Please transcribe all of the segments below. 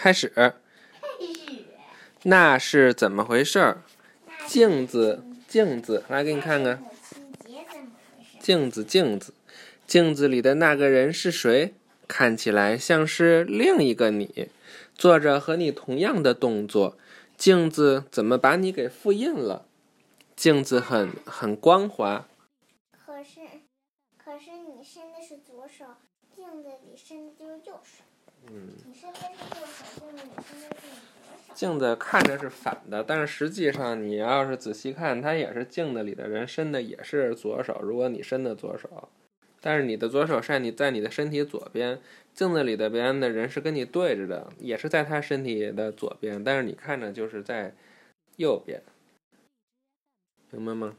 开始。那是怎么回事儿？镜子，镜子，来给你看看。镜子，镜子，镜子里的那个人是谁？看起来像是另一个你，做着和你同样的动作。镜子怎么把你给复印了？镜子很很光滑，可是，可是你伸的是左手，镜子里伸的就是右手。嗯，镜子看着是反的，但是实际上你要是仔细看，它也是镜子里的人伸的也是左手。如果你伸的左手，但是你的左手在你在你的身体左边，镜子里的边的人是跟你对着的，也是在他身体的左边，但是你看着就是在右边，明白吗？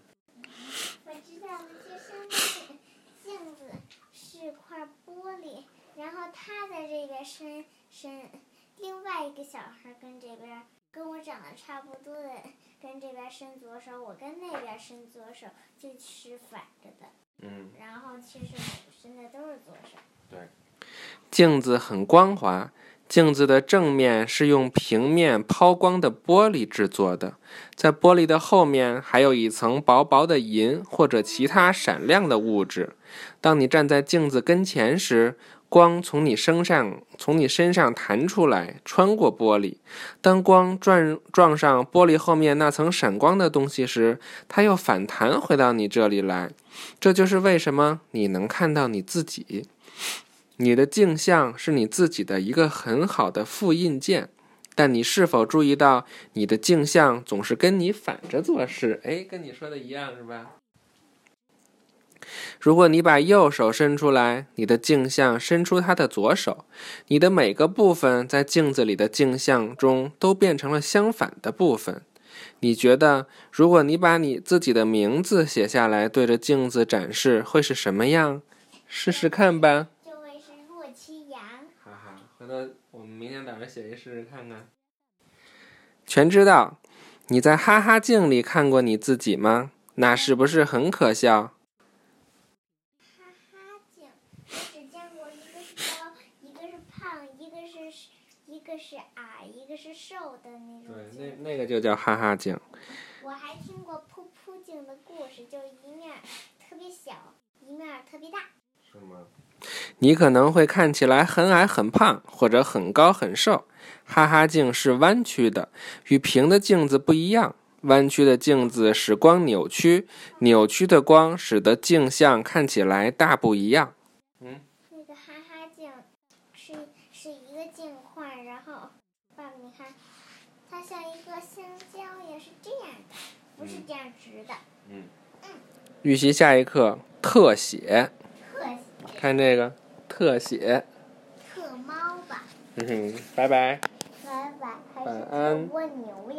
我知道了，就是那个镜子是块玻璃，然后他在这边伸伸，另外一个小孩跟这边跟我长得差不多的，跟这边伸左手，我跟那边伸左手，就是反着的。嗯，然后其实我伸的都是左手。对镜子很光滑，镜子的正面是用平面抛光的玻璃制作的，在玻璃的后面还有一层薄薄的银或者其他闪亮的物质。当你站在镜子跟前时，光从你身上从你身上弹出来，穿过玻璃。当光撞撞上玻璃后面那层闪光的东西时，它又反弹回到你这里来。这就是为什么你能看到你自己。你的镜像是你自己的一个很好的复印件，但你是否注意到你的镜像总是跟你反着做事？哎，跟你说的一样是吧？如果你把右手伸出来，你的镜像伸出它的左手，你的每个部分在镜子里的镜像中都变成了相反的部分。你觉得，如果你把你自己的名字写下来，对着镜子展示，会是什么样？试试看吧。就会是若七阳。哈哈，回头我们明天早上写一试试看看。全知道，你在哈哈镜里看过你自己吗？那是不是很可笑？哈哈镜，我只见过一个是高，一个是胖，一个是一个是矮，一个是瘦的那种对，那那个就叫哈哈镜。我还听过噗噗镜的故事，就一面特别小，一面特别大。是吗？你可能会看起来很矮很胖，或者很高很瘦。哈哈镜是弯曲的，与平的镜子不一样。弯曲的镜子使光扭曲，扭曲的光使得镜像看起来大不一样。嗯那个哈哈镜是是一个镜块，然后爸爸你看，它像一个香蕉也是这样的，不是这样直的。嗯嗯预习下一课特写，特写看这个特写。特猫吧，嗯哼，拜拜。拜拜，晚安特蜗牛呀？